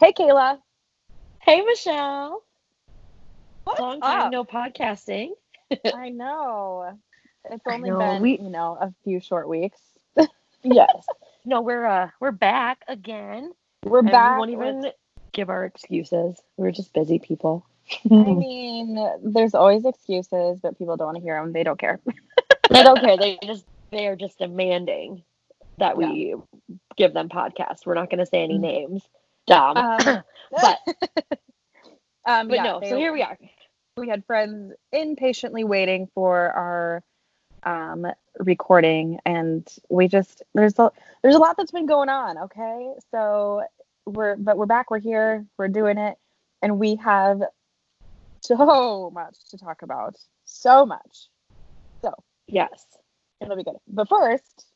Hey, Kayla. Hey, Michelle. What's Long time up? no podcasting. I know. It's only know, been, we- you know, a few short weeks. Yes. no, we're uh we're back again. We're and back. We won't even give our excuses. We're just busy people. I mean, there's always excuses, but people don't want to hear them. They don't care. they don't care. They just they are just demanding that we give them podcasts. We're not going to say any Mm. names. Dumb. Um, but um, but yeah, no. they- so here we are. we had friends impatiently waiting for our um, recording, and we just there's a there's a lot that's been going on. Okay, so we're but we're back. We're here. We're doing it, and we have so much to talk about. So much. So yes. It'll be good. But first,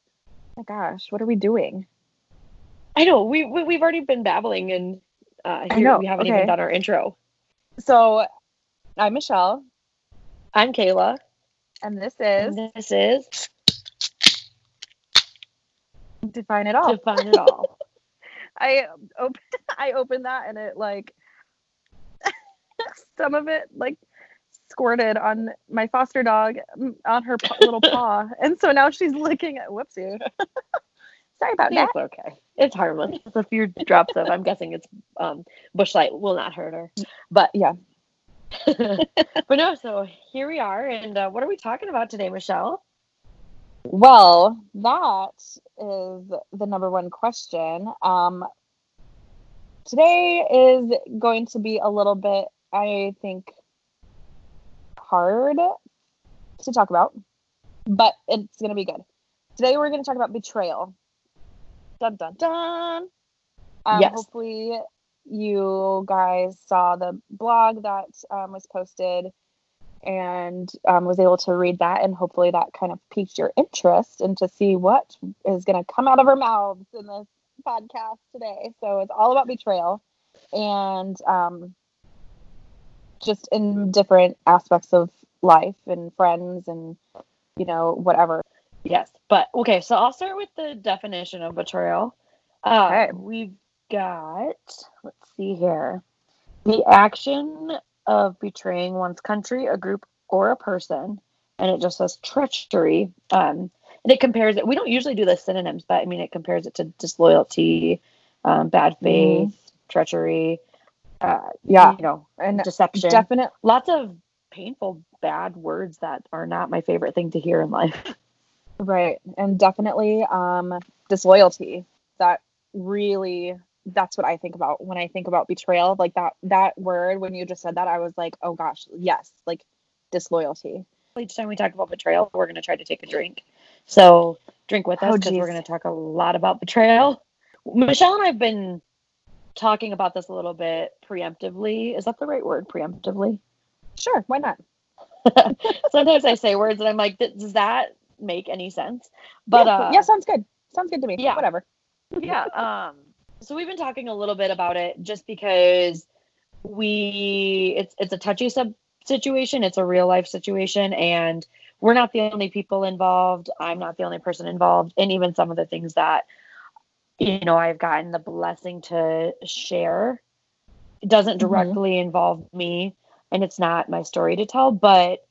my gosh, what are we doing? I know. We, we we've already been babbling and uh, I here, we haven't okay. even done our intro. So, I'm Michelle, I'm Kayla. and this is And this is Define It All. Define It All. I op- I opened that and it like some of it like squirted on my foster dog mm, on her p- little paw, and so now she's licking it. Whoopsie. Sorry about that. It's okay. It's harmless. It's a few drops of. I'm guessing it's um, Busch Light will not hurt her. But Yeah. but no. So here we are, and uh, what are we talking about today, Michelle? Well, that is the number one question. Um, today is going to be a little bit, I think, hard to talk about, but it's going to be good. Today we're going to talk about betrayal. Dun dun dun. Um, Yes. Hopefully, you guys saw the blog that um, was posted and um, was able to read that and hopefully that kind of piqued your interest and to see what is going to come out of our mouths in this podcast today so it's all about betrayal and um, just in different aspects of life and friends and you know whatever Yes, but okay. So I'll start with the definition of betrayal. Uh, Okay. We've got. Let's see here. The action of betraying one's country, a group, or a person, and it just says treachery. Um, and it compares it. We don't usually do the synonyms, but I mean it compares it to disloyalty, um, bad faith, treachery. Uh, yeah you know, and deception. definite Lots of painful, bad words that are not my favorite thing to hear in life. Right. And definitely um disloyalty. That really that's what I think about when I think about betrayal. Like that that word when you just said that I was like, "Oh gosh, yes, like disloyalty." each time we talk about betrayal, we're going to try to take a drink. So drink with us Oh, because we're going to talk a lot about betrayal. Michelle and I have been talking about this a little bit preemptively. Is that the right word? Preemptively. Sure, why not? Sometimes I say words and I'm like, "Th- does that make any sense? But yeah, uh, yeah, sounds good. Sounds good to me. yeah. Whatever. yeah um so we've been talking a little bit about it just because we it's it's a touchy sub situation it's a real life situation and we're not the only people involved i'm not the only person involved and even some of the things that you know i've gotten the blessing to share it doesn't Mhm. directly involve me and it's not my story to tell but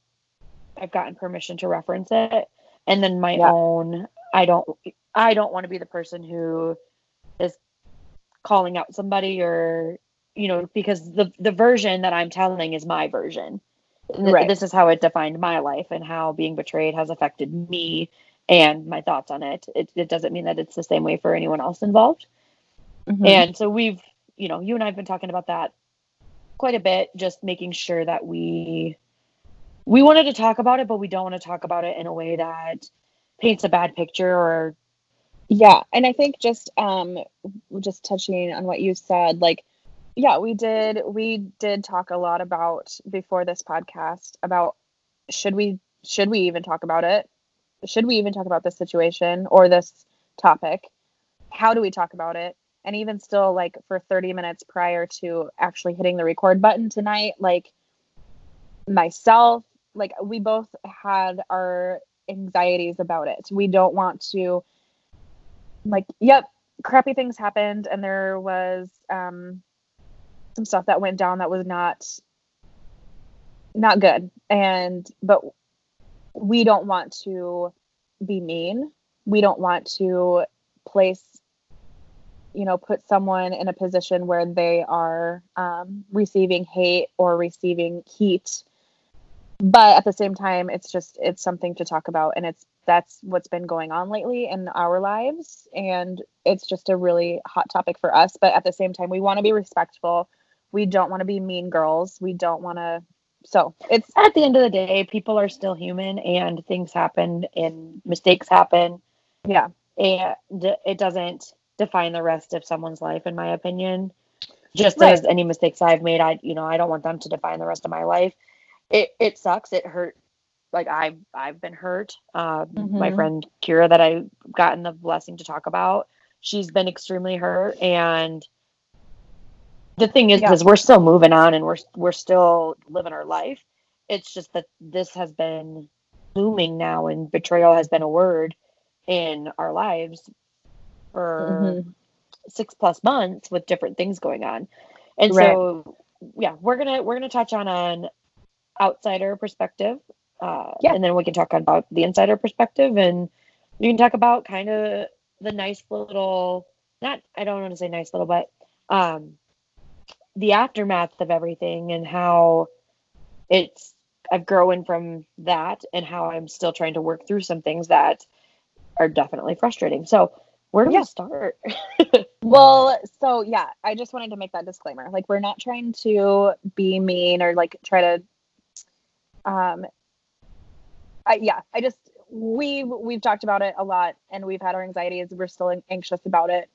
i've gotten permission to reference it and then my Yeah. own i don't i don't want to be the person who is calling out somebody or you know because the the version that i'm telling is my version Right. this is how it defined my life and how being betrayed has affected me and my thoughts on it. it it doesn't mean that it's the same way for anyone else involved Mhm. and so we've you know you and i've been talking about that quite a bit just making sure that we we wanted to talk about it but we don't want to talk about it in a way that paints a bad picture or Yeah, and I think just um just touching on what you said, like yeah, we did we did talk a lot about before this podcast about should we should we even talk about it? Should we even talk about this situation or this topic? How do we talk about it? And even still like for 30 minutes prior to actually hitting the record button tonight, like myself, like we both had our anxieties about it. We don't want to like yep crappy things happened and there was um some stuff that went down that was not not good and but we don't want to be mean we don't want to place you know put someone in a position where they are um, receiving hate or receiving heat but at the same time it's just it's something to talk about and it's that's what's been going on lately in our lives and it's just a really hot topic for us. But at the same time we want to be respectful. We don't want to be mean girls. We don't want to so it's at the end of the day people are still human and things happen and mistakes happen. Yeah. And it doesn't define the rest of someone's life in my opinion. Just right. as any mistakes i've made i you know i don't want them to define the rest of my life it it sucks it hurt like I've I've been hurt. Um, mm-hmm. My friend Kira, that I gotten the blessing to talk about, she's been extremely hurt. And the thing is, yeah. is we're still moving on and we're we're still living our life. It's just that this has been looming now, and betrayal has been a word in our lives for mm-hmm. six plus months with different things going on. And right. so, yeah, we're gonna we're gonna touch on an outsider perspective uh, yeah. And then we can talk about the insider perspective and we can talk about kind of the nice little, not, I don't want to say nice little, but um, the aftermath of everything and how it's, I've grown from that and how I'm still trying to work through some things that are definitely frustrating. So, where do yeah. we start? well, so yeah, I just wanted to make that disclaimer. Like, we're not trying to be mean or like try to um, I, yeah, I just we we've talked about it a lot, and we've had our anxieties. We're still anxious about it,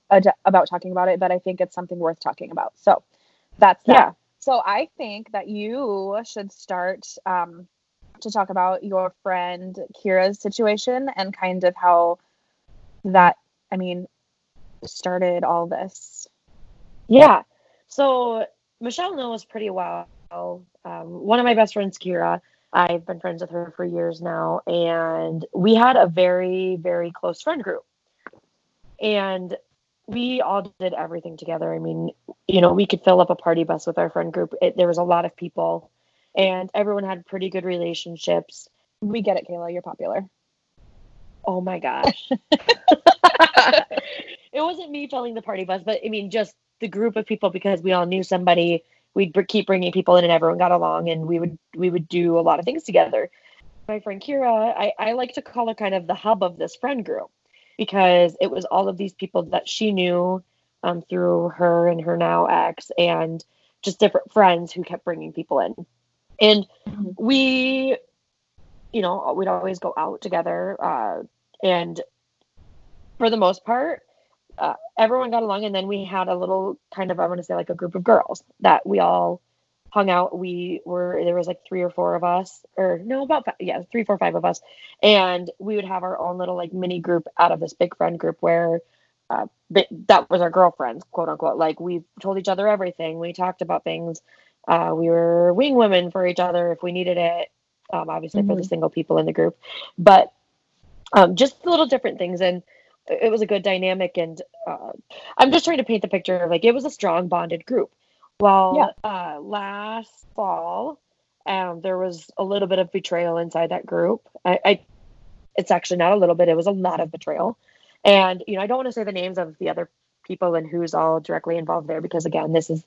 about talking about it, but I think it's something worth talking about. So that's that. Yeah. So I think that you should start um, to talk about your friend Kira's situation and kind of how that, I mean, started all this. Yeah. So Michelle knows pretty well. Um, one of my best friends, Kira, I've been friends with her for years now, and we had a very, very close friend group. And we all did everything together. I mean, you know, we could fill up a party bus with our friend group. It, there was a lot of people, and everyone had pretty good relationships. We get it, Kayla. You're popular. Oh my gosh. it wasn't me filling the party bus, but I mean, just the group of people because we all knew somebody we'd keep bringing people in and everyone got along and we would we would do a lot of things together my friend kira I, I like to call her kind of the hub of this friend group because it was all of these people that she knew um, through her and her now ex and just different friends who kept bringing people in and mm-hmm. we you know we'd always go out together uh, and for the most part uh, everyone got along and then we had a little kind of i want to say like a group of girls that we all hung out. We were there was like three or four of us or no about five, yeah three four five of us. And we would have our own little like mini group out of this big friend group where uh, that was our girlfriends quote unquote. Like we told each other everything. We talked about things. Uh, we were wing women for each other if we needed it um, obviously mm-hmm. for the mm-hmm. single people in the group. But um, just little different things. And it was a good dynamic and uh, i'm just trying to paint the picture of like it was a strong bonded group. Well yeah. uh, last fall um, there was a little bit of betrayal inside that group. I, I it's actually not a little bit it was a lot of betrayal. And you know i don't want to say the names of the other people and who's all directly involved there because again this is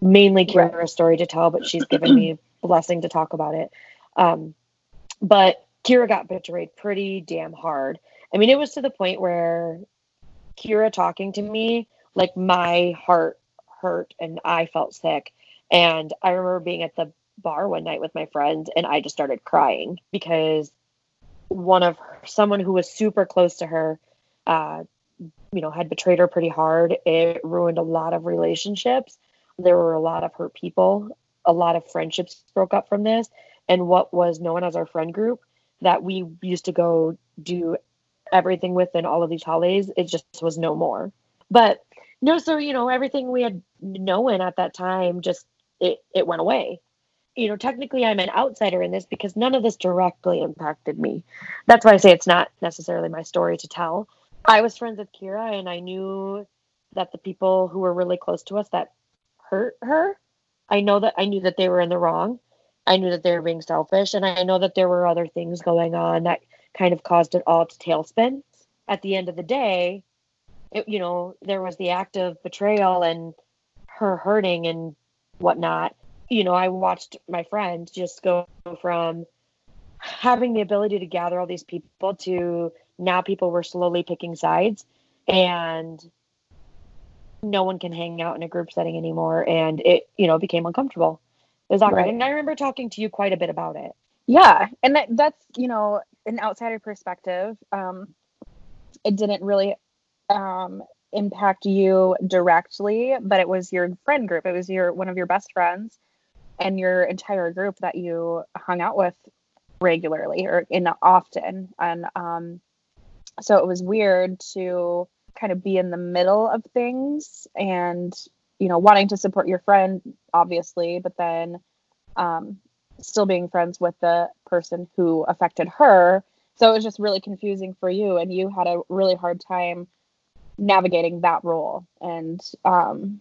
mainly Kira's right. story to tell but she's given me blessing to talk about it. Um, but kira got betrayed pretty damn hard I mean, it was to the point where Kira talking to me, like my heart hurt and I felt sick. And I remember being at the bar one night with my friend and I just started crying because one of her, someone who was super close to her, uh, you know, had betrayed her pretty hard. It ruined a lot of relationships. There were a lot of hurt people. A lot of friendships broke up from this. And what was known as our friend group that we used to go do everything within all of these holidays, it just was no more. But no, so you know, everything we had known at that time just it it went away. You know, technically I'm an outsider in this because none of this directly impacted me. That's why I say it's not necessarily my story to tell. I was friends with Kira and I knew that the people who were really close to us that hurt her. I know that I knew that they were in the wrong. I knew that they were being selfish, and I know that there were other things going on that kind of caused it all to tailspin. At the end of the day, it, you know, there was the act of betrayal and her hurting and whatnot. You know, I watched my friend just go from having the ability to gather all these people to now people were slowly picking sides and no one can hang out in a group setting anymore and it you know became uncomfortable is that right. right and i remember talking to you quite a bit about it yeah and that, that's you know an outsider perspective um it didn't really um impact you directly but it was your friend group. It was your one of your best friends and your entire group that you hung out with regularly or in often. And um so it was weird to kind of be in the middle of things and you know wanting to support your friend obviously but then um still being friends with the person who affected her. So it was just really confusing for you and you had a really hard time navigating that role. And um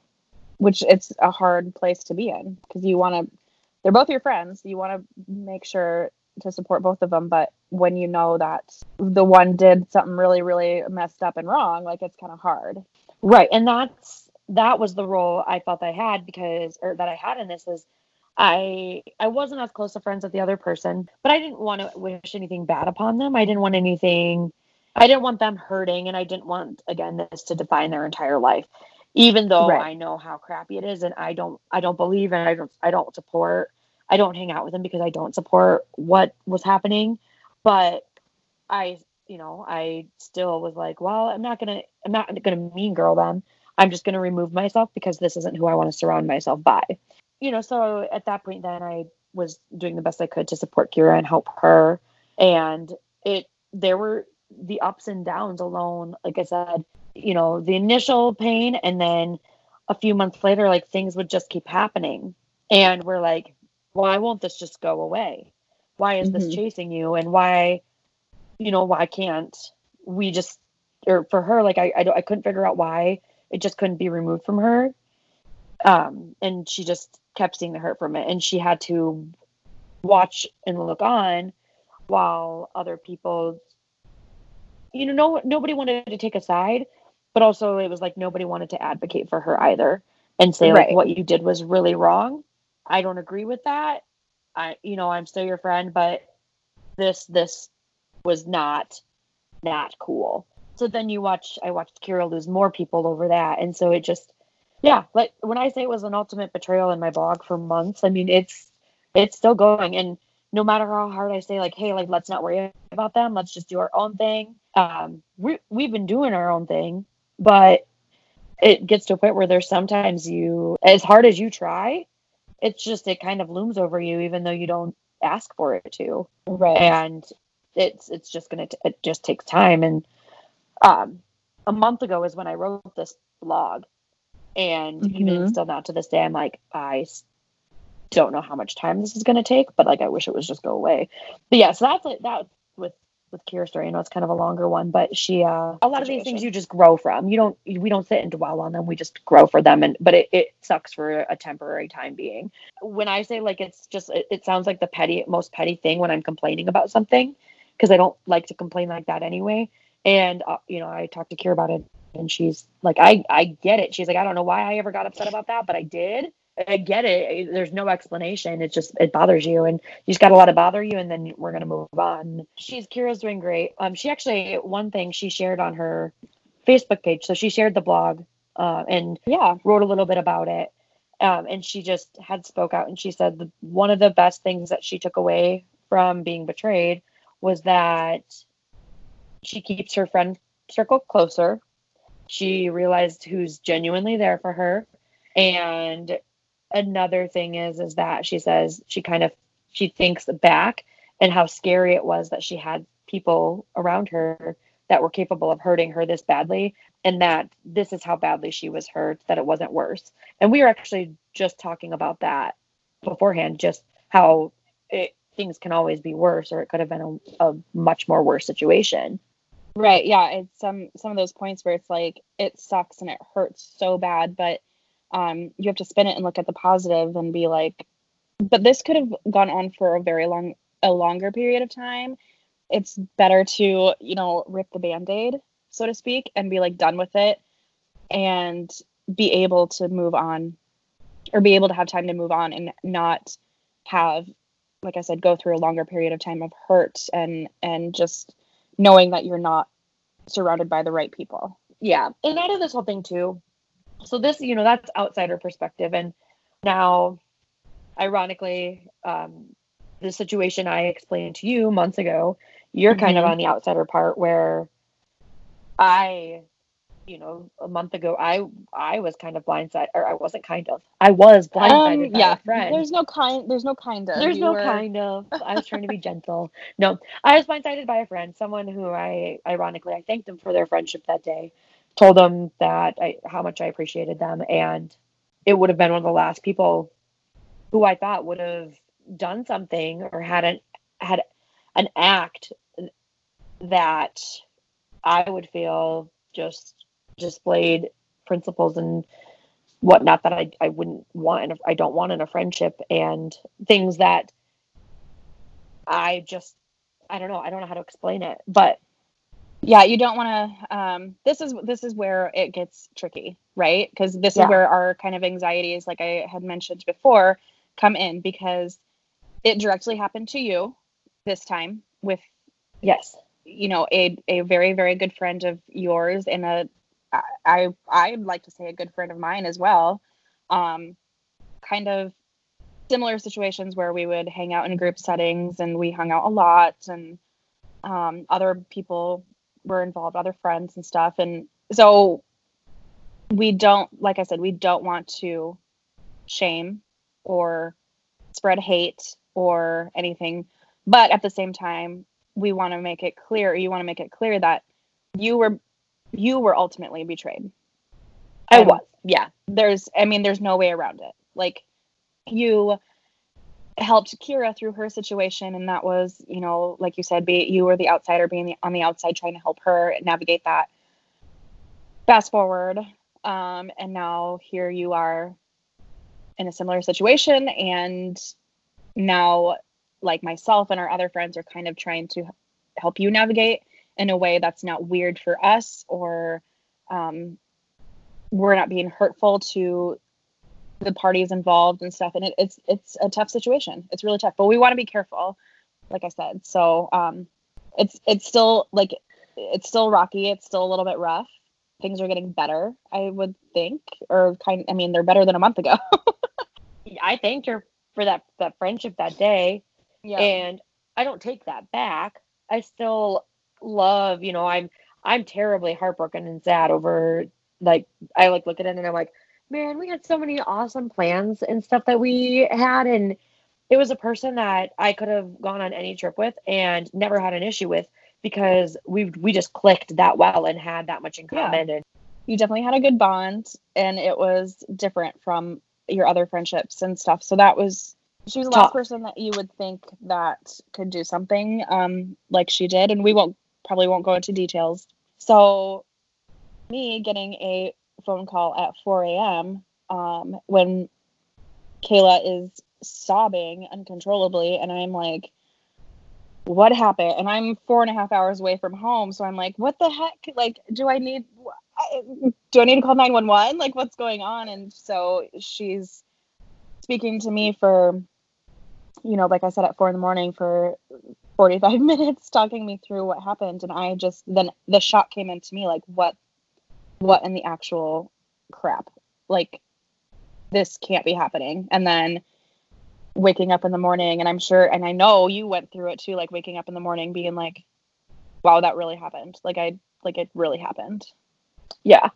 which it's a hard place to be in because you want to they're both your friends you want to make sure to support both of them. But when you know that the one did something really really messed up and wrong like it's kind of hard. Right and that's that was the role i felt i had because or that i had in this is i i wasn't as close to friends with the other person but i didn't want to wish anything bad upon them i didn't want anything i didn't want them hurting and i didn't want again this to define their entire life even though right. i know how crappy it is and i don't i don't believe and i don't i don't support I don't hang out with them because I don't support what was happening. But I, you know, I still was like, well, I'm not gonna, I'm not gonna mean girl them. I'm just gonna remove myself because this isn't who I want to surround myself by. You know, so at that point, then I was doing the best I could to support Kira and help her. And it, there were the ups and downs alone. Like I said, you know, the initial pain, and then a few months later, like things would just keep happening. And we're like, why won't this just go away? Why is mm-hmm. this chasing you? And why, you know, why can't we just, or for her, like I, I, I couldn't figure out why it just couldn't be removed from her. Um, and she just kept seeing the hurt from it. And she had to watch and look on while other people, you know, no, nobody wanted to take a side, but also it was like nobody wanted to advocate for her either and say right. like what you did was really wrong I don't agree with that. I, you know, I'm still your friend, but this, this was not, not cool. So then you watch, I watched Kira lose more people over that. And so it just, yeah, like when I say it was an ultimate betrayal in my blog for months, I mean, it's, it's still going. And no matter how hard I say, like, hey, like, let's not worry about them, let's just do our own thing. Um, we, we've been doing our own thing, but it gets to a point where there's sometimes you, as hard as you try, it's just it kind of looms over you even though you don't ask for it to. Right. And it's it's just gonna t- it just takes time. And um a month ago is when i wrote this blog and mm-hmm. even still not to this day i'm like i don't know how much time this is going to take but like i wish it was just go away but yeah so that's it that with with Kira's story. I know it's kind of a longer one, but she uh a lot of these things you just grow from. You don't we don't sit and dwell on them. We just grow for them and but it, it sucks for a temporary time being. When I say like it's just it, it sounds like the petty most petty thing when I'm complaining about something because I don't like to complain like that anyway. And uh, you know, I talked to Kira about it and she's like I I get it. She's like I don't know why I ever got upset about that, but I did I get it. There's no explanation. It just it bothers you, and you just got to let it bother you, and then we're gonna move on. She's Kira's doing great. Um, she actually one thing she shared on her Facebook page. So she shared the blog, uh, and yeah, wrote a little bit about it. Um, and she just had spoke out, and she said the, one of the best things that she took away from being betrayed was that she keeps her friend circle closer. She realized who's genuinely there for her, and another thing is is that she says she kind of she thinks back and how scary it was that she had people around her that were capable of hurting her this badly and that this is how badly she was hurt that it wasn't worse. And we were actually just talking about that beforehand just how it, things can always be worse or it could have been a, a much more worse situation right yeah it's some some of those points where it's like it sucks and it hurts so bad but um, you have to spin it and look at the positive and be like, but this could have gone on for a very long, a longer period of time. It's better to, you know, rip the band aid, so to speak, and be like done with it and be able to move on or be able to have time to move on and not have like i said go through a longer period of time of hurt and and just knowing that you're not surrounded by the right people yeah and out of this whole thing too so this you know that's outsider perspective and now ironically um the situation i explained to you months ago you're mm-hmm. kind of mm-hmm. on the outsider part where i you know a month ago i i was kind of blindsided or i wasn't kind of i was blindsided um, yeah. there's no kind there's no kind of. There's you no were... kind of. I was trying to be gentle. No i was blindsided by a friend someone who i ironically i thanked them for their friendship that day told them that i how much i appreciated them and it would have been one of the last people who i thought would have done something or had an had an act that i would feel just displayed principles and whatnot that I, I wouldn't want and I don't want in a friendship and things that I just I don't know I don't know how to explain it but yeah you don't want to um this is this is where it gets tricky right because this yeah. is where our kind of anxieties like I had mentioned before come in because it directly happened to you this time with yes you know a a very very good friend of yours in a I I'd like to say a good friend of mine as well. Um, kind of similar situations where we would hang out in group settings and we hung out a lot and um, other people were involved, other friends and stuff. And so we don't, like I said, we don't want to shame or spread hate or anything. But at the same time, we want to make it clear, or you want to make it clear that you were you were ultimately betrayed. I and, was. Yeah. There's I mean there's no way around it. Like you helped Kira through her situation and that was, you know, like you said, be you were the outsider being the, on the outside trying to help her navigate that. Fast forward um and now here you are in a similar situation and now like myself and our other friends are kind of trying to help you navigate in a way that's not weird for us or um, we're not being hurtful to the parties involved and stuff. And it, it's it's a tough situation. It's really tough but we want to be careful like i said. So um it's it's still like it's still rocky. It's still a little bit rough. Things are getting better i would think or kind i mean they're better than a month ago. I thanked her for that that friendship that day. Yeah. and i don't take that back. I still love, you know, I'm I'm terribly heartbroken and sad over like I like look at it and I'm like, man, we had so many awesome plans and stuff that we had and it was a person that I could have gone on any trip with and never had an issue with because we we just clicked that well and had that much in common yeah. and you definitely had a good bond and it was different from your other friendships and stuff. So that was she was the last person that you would think that could do something um like she did and we won't probably won't go into details. So, me getting a phone call at 4 a.m. Um, when Kayla is sobbing uncontrollably, and I'm like, what happened? And I'm four and a half hours away from home, so I'm like, what the heck? Like, do I need? Do I need to call 911? Like, what's going on? And so she's speaking to me for, you know, like I said, at four in the morning for 45 minutes talking me through what happened and i just then the shock came into me like what what in the actual crap? Like this can't be happening. And then waking up in the morning and i'm sure and i know you went through it too like waking up in the morning being like wow that really happened. Like i like it really happened. Yeah.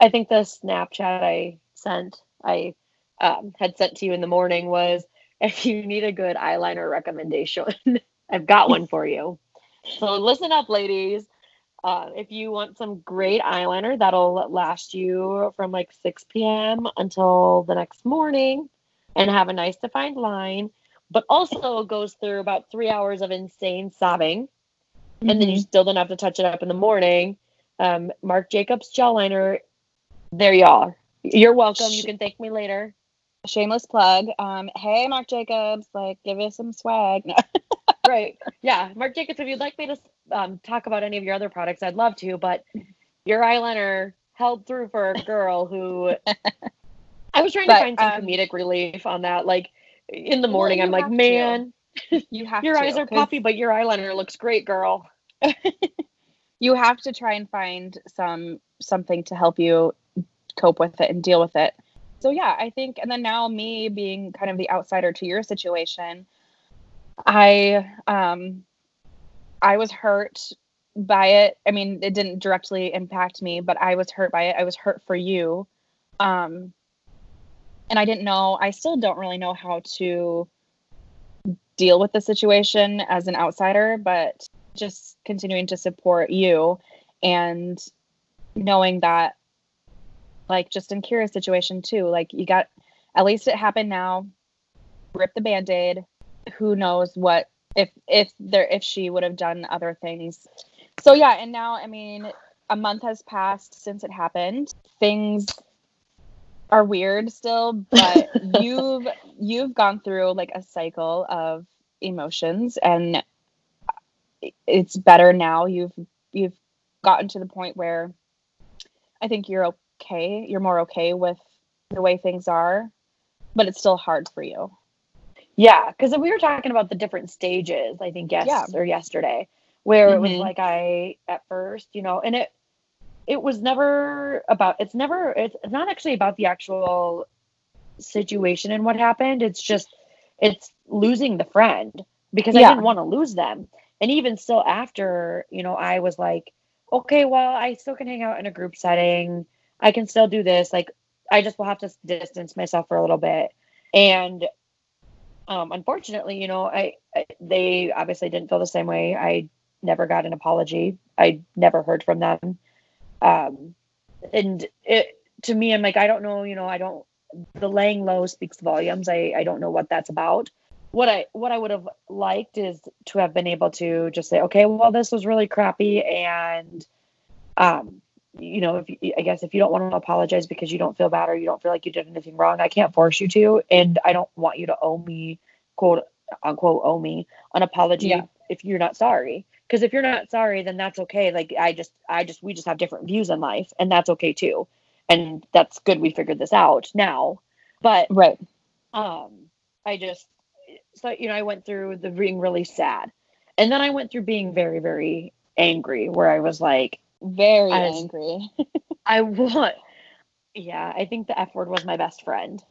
I think the snapchat i sent i um, had sent to you in the morning was if you need a good eyeliner recommendation I've got one for you. So listen up, ladies. Uh, if you want some great eyeliner that'll last you from like 6 p.m. until the next morning and have a nice defined line, but also goes through about three hours of insane sobbing, mm-hmm. and then you mm-hmm. still don't have to touch it up in the morning. Um, Marc Jacobs gel liner, there you are. You're welcome. You can thank me later. Shameless plug. Um, hey, Marc Jacobs, like, give us some swag. No. Right. Yeah. Marc Jacobs, if you'd like me to um, talk about any of your other products, I'd love to, but your eyeliner held through for a girl who I was trying but, to find some um, comedic relief on that. Like in the morning, well, I'm like, man, you have your to, eyes are puffy, but your eyeliner looks great, girl. you have to try and find some something to help you cope with it and deal with it. So yeah, I think and then now me being kind of the outsider to your situation, I um I was hurt by it. I mean, it didn't directly impact me, but I was hurt by it. I was hurt for you. Um and I didn't know, I still don't really know how to deal with the situation as an outsider, but just continuing to support you and knowing that like just in Kira's situation too, like you got at least it happened now. Rip the band-aid. Who knows what if if there if she would have done other things. So yeah, and now I mean a month has passed since it happened. Things are weird still, but you've you've gone through like a cycle of emotions and it's better now. You've you've gotten to the point where I think you're okay. You're more okay with the way things are, but it's still hard for you. Yeah, because we were talking about the different stages, I think yes yeah. or yesterday, where mm-hmm. it was mm-hmm. like I at first, you know, and it it was never about it's never it's not actually about the actual situation and what happened. It's just it's losing the friend because yeah. I didn't want to lose them. And even still after, you know, I was like, okay, well, I still can hang out in a group setting. I can still do this. Like I just will have to distance myself for a little bit. And um, unfortunately, you know, I, I, they obviously didn't feel the same way. I never got an apology. I never heard from them. Um, and it to me, I'm like, I don't know, you know, I don't. The laying low speaks volumes. I I don't know what that's about. What I what I would have liked is to have been able to just say, okay, well, this was really crappy, and um, you know, if I guess if you don't want to apologize because you don't feel bad or you don't feel like you did anything wrong, I can't force you to, and I don't want you to owe me, quote unquote, owe me an apology yeah. if you're not sorry. Because if you're not sorry, then that's okay. Like I just, I just, we just have different views in life, and that's okay too, and that's good. We figured this out now, but right. Um, I just, so you know, I went through the being really sad, and then I went through being very, very angry, where I was like very I was, angry. I want. Yeah, I think the F word was my best friend,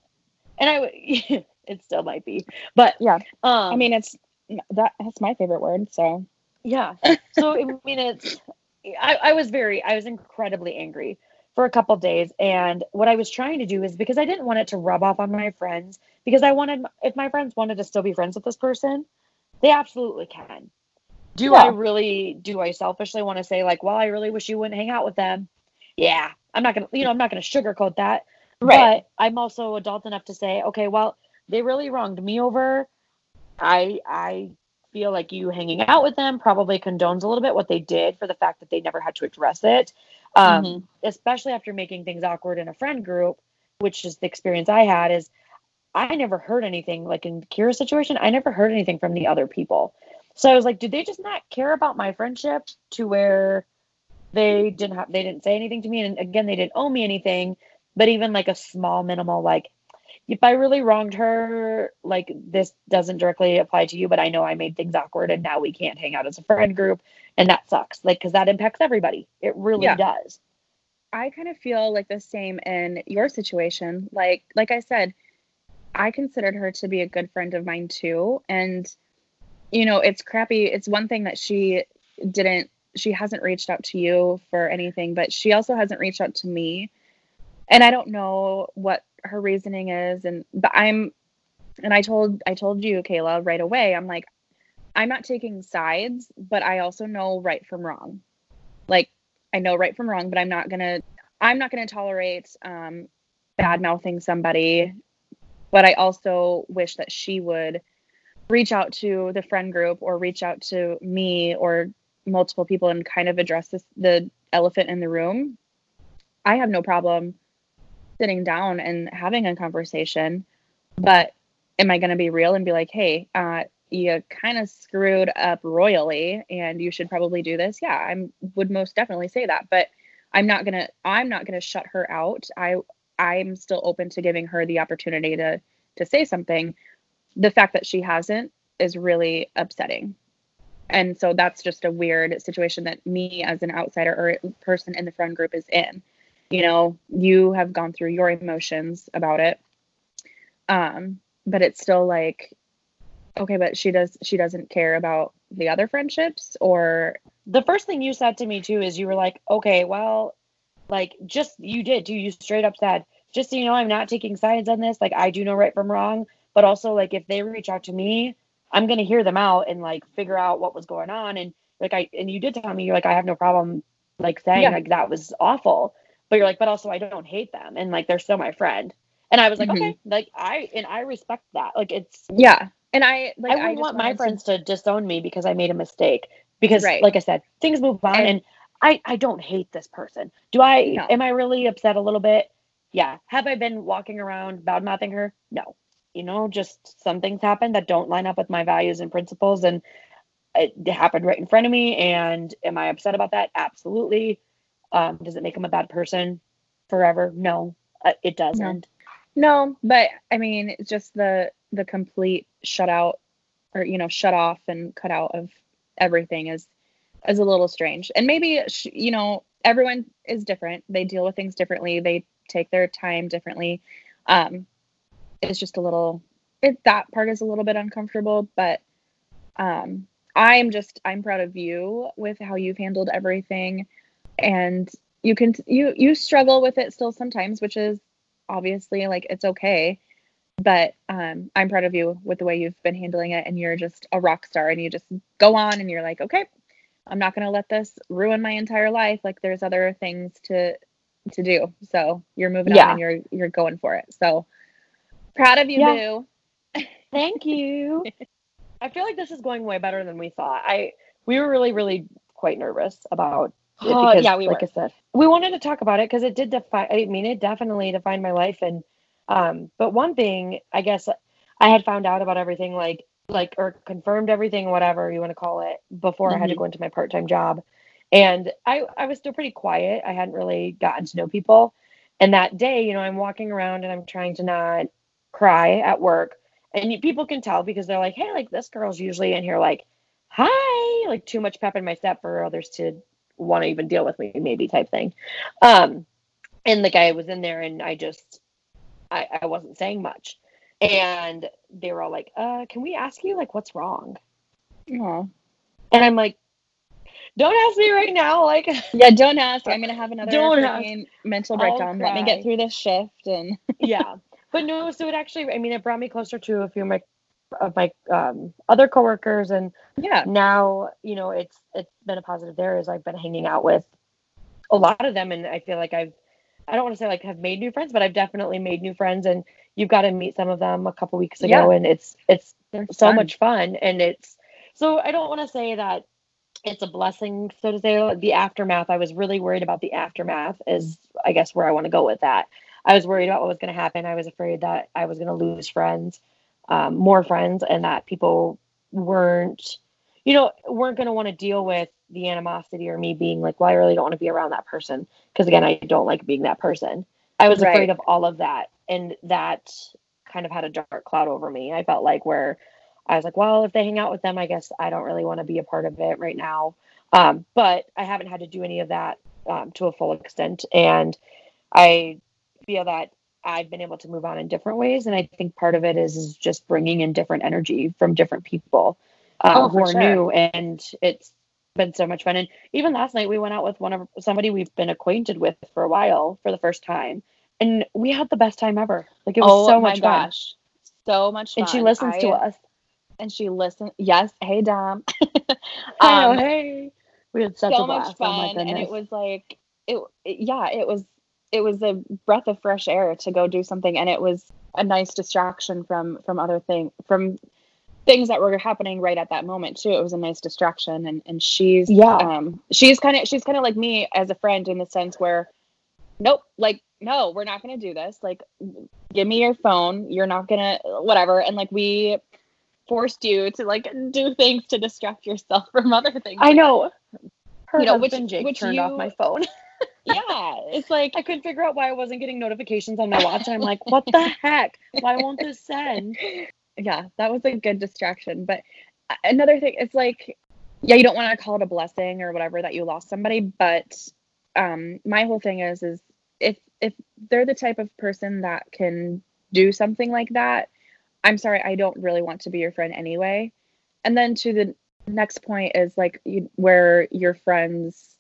and I it still might be, but yeah. Um, I mean, it's that that's my favorite word. So yeah. So I mean, it's. I, I was very, I was incredibly angry for a couple days, and what I was trying to do is because I didn't want it to rub off on my friends, because I wanted, if my friends wanted to still be friends with this person, they absolutely can do yeah. I really do I selfishly want to say like, well, I really wish you wouldn't hang out with them? Yeah, I'm not gonna, you know, I'm not gonna sugarcoat that. Right. But I'm also adult enough to say, okay, well, they really wronged me over. I I feel like you hanging out with them probably condones a little bit what they did for the fact that they never had to address it. Um, mm-hmm. especially after making things awkward in a friend group, which is the experience I had is I never heard anything like in Kira's situation, I never heard anything from the other people. So I was like, did they just not care about my friendship to where they didn't have they didn't say anything to me and again they didn't owe me anything, but even like a small minimal like if I really wronged her, like this doesn't directly apply to you, but I know I made things awkward and now we can't hang out as a friend group and that sucks. Like cuz that impacts everybody. It really yeah. does. I kind of feel like the same in your situation. Like like I said, I considered her to be a good friend of mine too and you know, it's crappy. It's one thing that she didn't, she hasn't reached out to you for anything, but she also hasn't reached out to me. And I don't know what her reasoning is. And, but I'm, and I told, I told you, Kayla, right away, I'm like, I'm not taking sides, but I also know right from wrong. Like, I know right from wrong, but I'm not going to, I'm not going to tolerate um, bad mouthing somebody. But I also wish that she would reach out to the friend group or reach out to me or multiple people and kind of address this the elephant in the room i have no problem sitting down and having a conversation. But am I going to be real and be like, hey, uh, you kind of screwed up royally and you should probably do this? Yeah, I would most definitely say that. But I'm not going to, I'm not going to shut her out. I, I'm still open to giving her the opportunity to, to say something. The fact that she hasn't is really upsetting. And so that's just a weird situation that me as an outsider or person in the friend group is in. You know, you have gone through your emotions about it. Um, but it's still like okay, but she does she doesn't care about the other friendships or the first thing you said to me too is you were like, "Okay, well, like just you did do You straight up said, just so you know, I'm not taking sides on this. Like I do know right from wrong, but also like if they reach out to me, I'm gonna hear them out and like figure out what was going on. And like I and you did tell me you're like I have no problem like saying yeah. like that was awful, but you're like but also I don't hate them and like they're still my friend. And I was like mm-hmm. okay, like I and I respect that. Like it's yeah. And I like I wouldn't want my friends to... to disown me because I made a mistake because right. like I said, things move on and, and I I don't hate this person. Do I no. am I really upset a little bit? Yeah. Have I been walking around bad mouthing her? No you know, just some things happen that don't line up with my values and principles. And it happened right in front of me. And am I upset about that? Absolutely. Um, does it make him a bad person forever? No, uh, it doesn't. No. no, but I mean, it's just the the complete shut out or you know shut off and cut out of everything is is a little strange. And maybe you know everyone is different. They deal with things differently. They take their time differently. Um, it's just a little it that part is a little bit uncomfortable, but um I'm just I'm proud of you with how you've handled everything and you can you you struggle with it still sometimes, which is obviously like it's okay. But um I'm proud of you with the way you've been handling it and you're just a rock star and you just go on and you're like, okay, I'm not going to let this ruin my entire life. Like there's other things to to do. So you're moving yeah. on and you're you're going for it. So Proud of you, yeah. Boo. Thank you. I feel like this is going way better than we thought. I we were really, really quite nervous about it oh, yeah, we like were. I said, we wanted to talk about it because it did define. I mean, it definitely defined my life. And um, but one thing, I guess, I had found out about everything, like like or confirmed everything, whatever you want to call it, before mm-hmm. I had to mm-hmm. go into my part time job. And I I was still pretty quiet. I hadn't really gotten to know people. And that day, you know, I'm walking around and I'm trying to not cry at work. And you, people can tell because they're like hey like this girl's usually in here like hi like too much pep in my step for others to want to even deal with me maybe type thing. Um and the guy was in there and i just i i wasn't saying much. And they were all like uh can we ask you like what's wrong? Yeah and i'm like don't ask me right now like yeah don't ask. I'm gonna have another don't mental breakdown. Let me get through this shift and yeah but no, so it actually, I mean, it brought me closer to a few of my of my um, other coworkers, and yeah, now you know it's it's been a positive there as I've been hanging out with a lot of them, and I feel like I've I don't want to say like have made new friends, but I've definitely made new friends, and you've got to meet some of them a couple weeks ago, yeah. and it's it's They're so fun. much fun, and it's so I don't want to say that it's a blessing, so to say. The aftermath, I was really worried about the aftermath, is I guess where I want to go with that. I was worried about what was going to happen. I was afraid that I was going to lose friends, um, more friends, and that people weren't, you know, weren't going to want to deal with the animosity or me being like, well, I really don't want to be around that person. Because again, I don't like being that person. I was right. afraid of all of that. And that kind of had a dark cloud over me. I felt like where I was like, well, if they hang out with them, I guess I don't really want to be a part of it right now. Um, but I haven't had to do any of that um, to a full extent. And I feel that I've been able to move on in different ways. And I think part of it is, is just bringing in different energy from different people uh, oh, who are sure. new. And it's been so much fun. And even last night, we went out with one of somebody we've been acquainted with for a while for the first time. And we had the best time ever. Like it was oh, so much fun. Gosh. So much fun. And she listens I, to us. And she listens. Yes. Hey, Dom. um, hey. We had such so a blast. much oh fun. Oh, and it was like, it, it, yeah, it was it was a breath of fresh air to go do something and it was a nice distraction from from other things from things that were happening right at that moment too it was a nice distraction and and she's yeah um she's kind of she's kind of like me as a friend in the sense where nope like no, we're not going to do this. Like, give me your phone. You're not going to, whatever. And like, we forced you to like do things to distract yourself from other things. I know. Her You know, husband which- Jake which turned off my phone. yeah. It's like, I couldn't figure out why I wasn't getting notifications on my watch. I'm like, what the heck? Why won't this send? yeah, that was a good distraction. But another thing, it's like, yeah, you don't want to call it a blessing or whatever that you lost somebody, but um, my whole thing is, is if if they're the type of person that can do something like that, I'm sorry, I don't really want to be your friend anyway. And then to the next point is like you, where your friends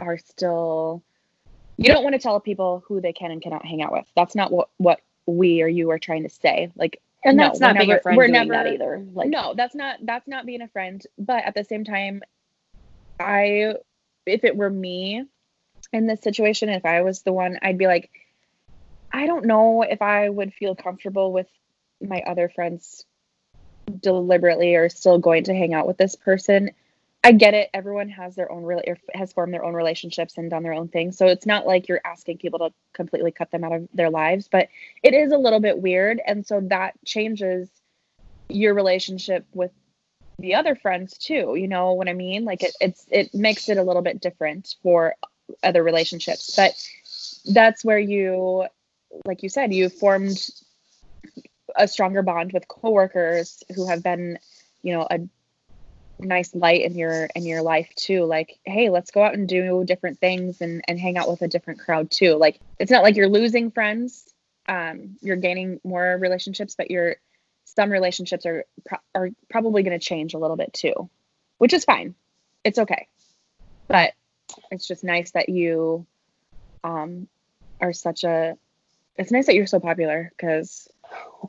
are still, you don't want to tell people who they can and cannot hang out with. That's not what what we or you are trying to say. Like And No, that's not being a friend we're doing never- that either. Like, no that's not that's not being a friend but at the same time i if it were me in this situation if i was the one i'd be like i don't know if i would feel comfortable with my other friends deliberately or still going to hang out with this person i get it. Everyone has their own or has formed their own relationships and done their own thing. So it's not like you're asking people to completely cut them out of their lives but it is a little bit weird. And so that changes your relationship with the other friends too you know what i mean? Like it, it's it makes it a little bit different for other relationships. But that's where you like you said you formed a stronger bond with coworkers who have been you know a nice light in your in your life too like hey let's go out and do different things and and hang out with a different crowd too like it's not like you're losing friends um you're gaining more relationships but you're some relationships are pro- are probably going to change a little bit too, which is fine. It's okay. But it's just nice that you um are such a it's nice that you're so popular because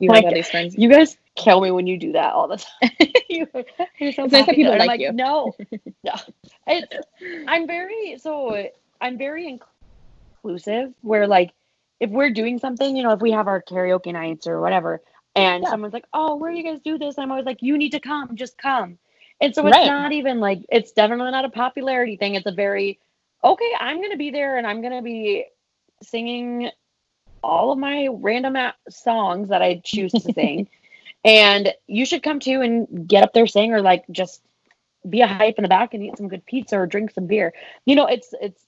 you Like, have all these friends. you guys kill me when you do that all the time. you, you're so It's nice that people I'm like you. No, no. It's, I'm very so I'm very inclusive. Where like if we're doing something, you know, if we have our karaoke nights or whatever, and Yeah. someone's like, "Oh, where do you guys do this?" I'm always like, "You need to come, just come." And so Right. it's not even like it's definitely not a popularity thing. It's a very okay. I'm gonna be there, and I'm gonna be singing all of my random songs that I choose to sing. And you should come too and get up there, sing, or like just be a hype in the back and eat some good pizza or drink some beer. You know, it's it's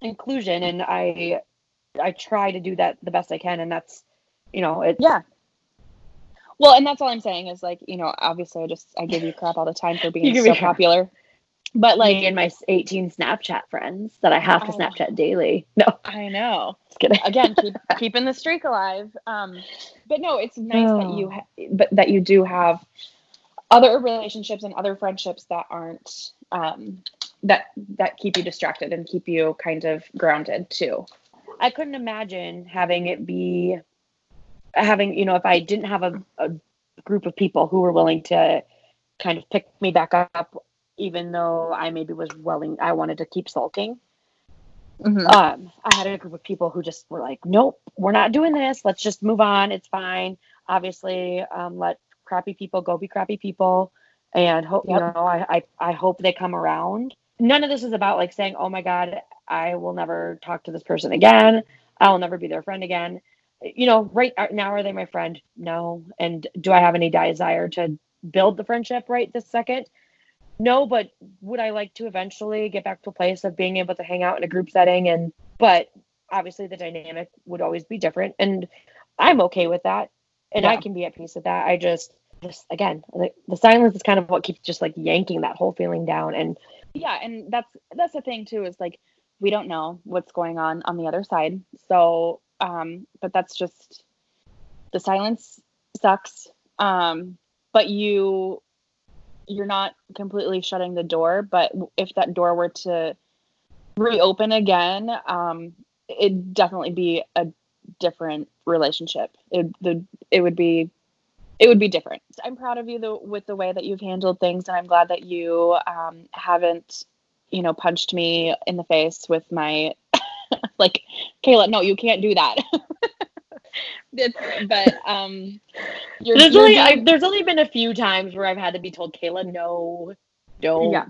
inclusion, and I I try to do that the best I can, and that's you know it's Yeah. Well, and that's all I'm saying is like, you know, obviously I just I give you crap all the time for being so popular. But like and my 18 Snapchat friends that I have to Oh. Snapchat daily. No, I know. just kidding. again keep keeping the streak alive um but no it's nice that you Oh. ha- but that you do have other relationships and other friendships that aren't um that that keep you distracted and keep you kind of grounded too I couldn't imagine having it be having, you know, if I didn't have a, a group of people who were willing to kind of pick me back up, even though I maybe was willing, I wanted to keep sulking. Um, I had a group of people who just were like, nope, we're not doing this. Let's just move on. It's fine. Obviously, um, let crappy people go be crappy people. And hope, you know, I, I, I hope they come around. None of this is about like saying, oh my God, I will never talk to this person again. I will never be their friend again. You know, right uh, now, are they my friend? No. And do I have any desire to build the friendship right this second? No, but would I like to eventually get back to a place of being able to hang out in a group setting? And, but obviously the dynamic would always be different. And I'm okay with that. And I can be at peace with that. I just, just again, the, the silence is kind of what keeps just like yanking that whole feeling down. And yeah and that's that's the thing too is like we don't know what's going on on the other side so um but that's just the silence sucks um but you you're not completely shutting the door but if that door were to reopen again um it'd definitely be a different relationship. It the it would be it would be different. I'm proud of you the, with the way that you've handled things and i'm glad that you um haven't you know punched me in the face with my like kayla no you can't do that it's, but um you're, there's you're only, I, there's only been a few times where I've had to be told, Kayla, no, don't. Yeah.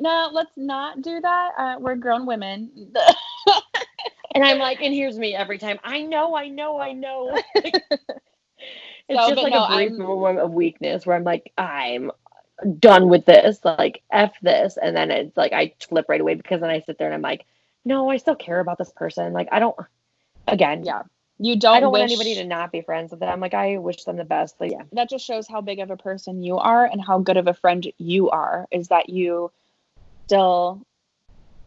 no let's not do that uh, we're grown women and I'm like, and here's me every time. I know, I know, I know. it's So, just like no, a brief I'm- moment of weakness where I'm like, I'm done with this. Like, F this. And then it's like, I flip right away because then I sit there and I'm like, no, I still care about this person. Like, I don't, again, Yeah. You don't. I don't want anybody to not be friends with them. Like, I wish them the best. But yeah. that just shows how big of a person you are and how good of a friend you are is that you still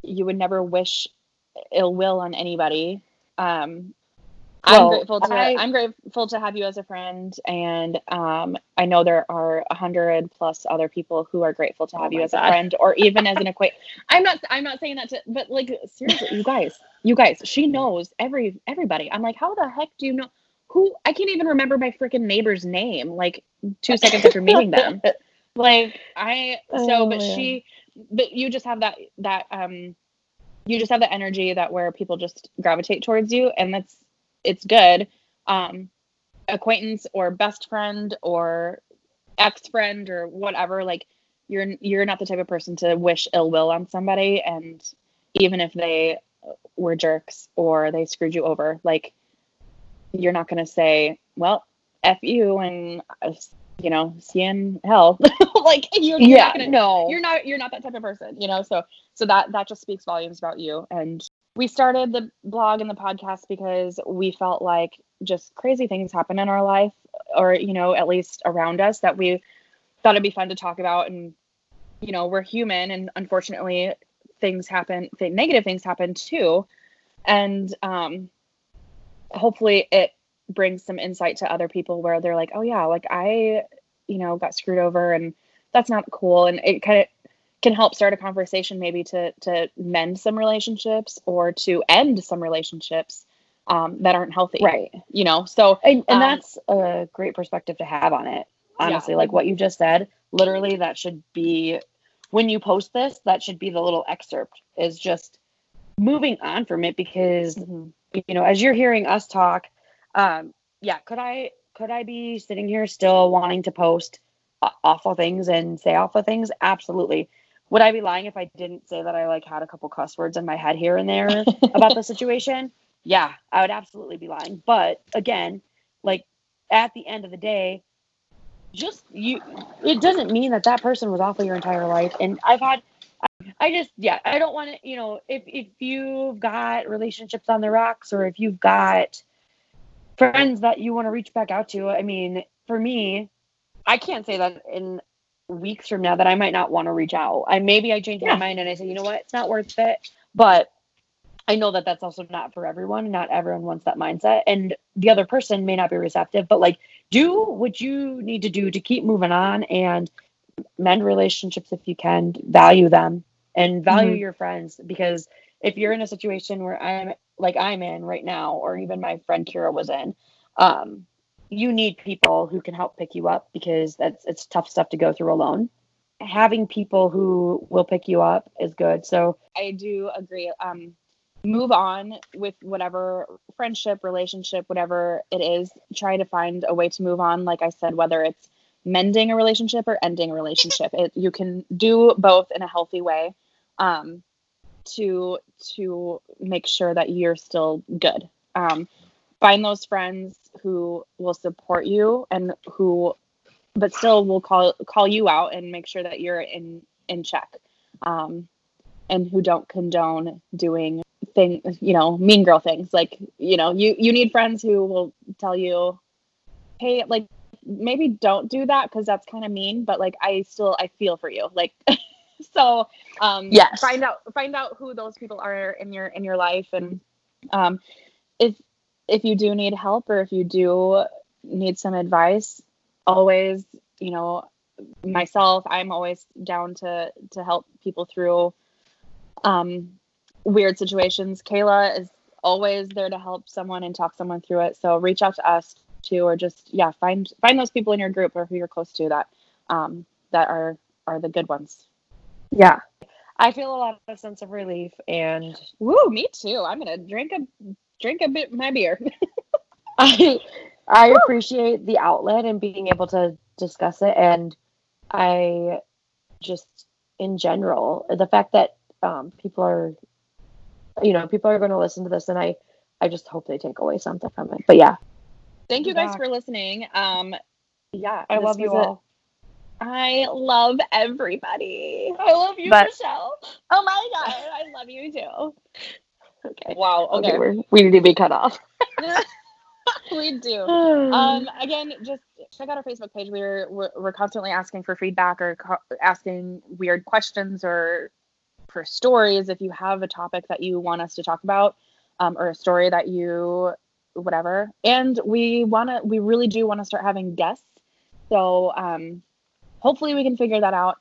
you would never wish ill will on anybody um i'm Well, grateful to I- i'm grateful to have you as a friend and um i know there are a hundred plus other people who are grateful to Oh have you my as a friend or even as an acquaintance i'm not i'm not saying that to but like seriously you guys you guys she knows every everybody. I'm like how the heck do you know who i can't even remember my freaking neighbor's name like two seconds after meeting them. Like i so Oh, but yeah. she but you just have that that um you just have the energy that where people just gravitate towards you and that's it's good um acquaintance or best friend or ex friend or whatever like you're you're not the type of person to wish ill will on somebody and even if they were jerks or they screwed you over like you're not going to say well f you and uh, you know see in hell like you're, you're yeah. not gonna no. you're not you're not that type of person you know so so that that just speaks volumes about you and we started the blog and the podcast because we felt like just crazy things happen in our life or you know at least around us that we thought it'd be fun to talk about. And you know we're human and unfortunately things happen th- negative things happen too. And um hopefully it brings some insight to other people where they're like oh yeah like i you know got screwed over and that's not cool. And it kind of can help start a conversation maybe to to mend some relationships or to end some relationships um, that aren't healthy right. you know so And, and Um, that's a great perspective to have on it. Honestly, like what you just said, literally, that should be when you post this, that should be the little excerpt is just moving on from it because mhm. you know, as you're hearing us talk, um, yeah, could I could I be sitting here still wanting to post awful things and say awful things? Absolutely. Would I be lying if I didn't say that I like had a couple cuss words in my head here and there about the situation? Yeah, I would absolutely be lying. But again, like at the end of the day, just you, it doesn't mean that that person was awful your entire life. And I've had, I just, yeah, I don't want to, you know, if, if you've got relationships on the rocks or if you've got friends that you want to reach back out to, I mean, for me, I can't say that in weeks from now that I might not want to reach out. I maybe I change Yeah. my mind and I say, you know what, it's not worth it. But I know that that's also not for everyone. Not everyone wants that mindset, and the other person may not be receptive. But like, do what you need to do to keep moving on and mend relationships if you can. Value them and value Mhm. your friends because if you're in a situation where I'm like I'm in right now, or even my friend Kira was in, um, you need people who can help pick you up because that's it's tough stuff to go through alone. Having people who will pick you up is good. So I do agree. Um, move on with whatever friendship, relationship, whatever it is. Try to find a way to move on. Like I said, whether it's mending a relationship or ending a relationship, it, you can do both in a healthy way. Um, to to make sure that you're still good. Um, find those friends who will support you and who, but still will call call you out and make sure that you're in in check. Um, and who don't condone doing thing you know mean girl things like you know you you need friends who will tell you hey like maybe don't do that because that's kind of mean but like i still i feel for you like so um Yes. find out find out who those people are in your in your life and um if if you do need help or if you do need some advice always you know myself i'm always down to to help people through um weird situations kayla is always there to help someone and talk someone through it so reach out to us too or just yeah find find those people in your group or who you're close to that um that are are the good ones Yeah. I feel a lot of sense of relief and Woo, me too. I'm gonna drink a drink a bit my beer. I I appreciate the outlet and being able to discuss it and I just in general the fact that um, people are you know, people are going to listen to this, and I, I just hope they take away something from it. But yeah, thank you guys for listening. Um, yeah, I love you all. I love everybody. I love you, but, Michelle. Oh my god, I love you too. Okay. Wow. Okay, okay we need to be cut off. we do. Um, again, just check out our Facebook page. We're we're, we're constantly asking for feedback or co- asking weird questions or for stories. If you have a topic that you want us to talk about, um, or a story that you whatever, and we want to, we really do want to start having guests. So um, hopefully we can figure that out.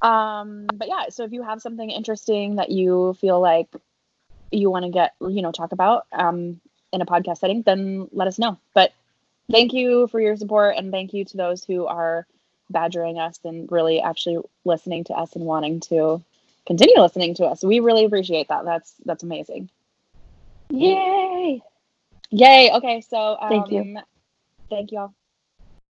Um, but yeah, so if you have something interesting that you feel like you want to get, you know, talk about um, in a podcast setting, then let us know. But thank you for your support and thank you to those who are badgering us and really actually listening to us and wanting to continue listening to us. We really appreciate that. That's that's amazing. Yay! Yay. Okay, so um, thank you. Thank you all.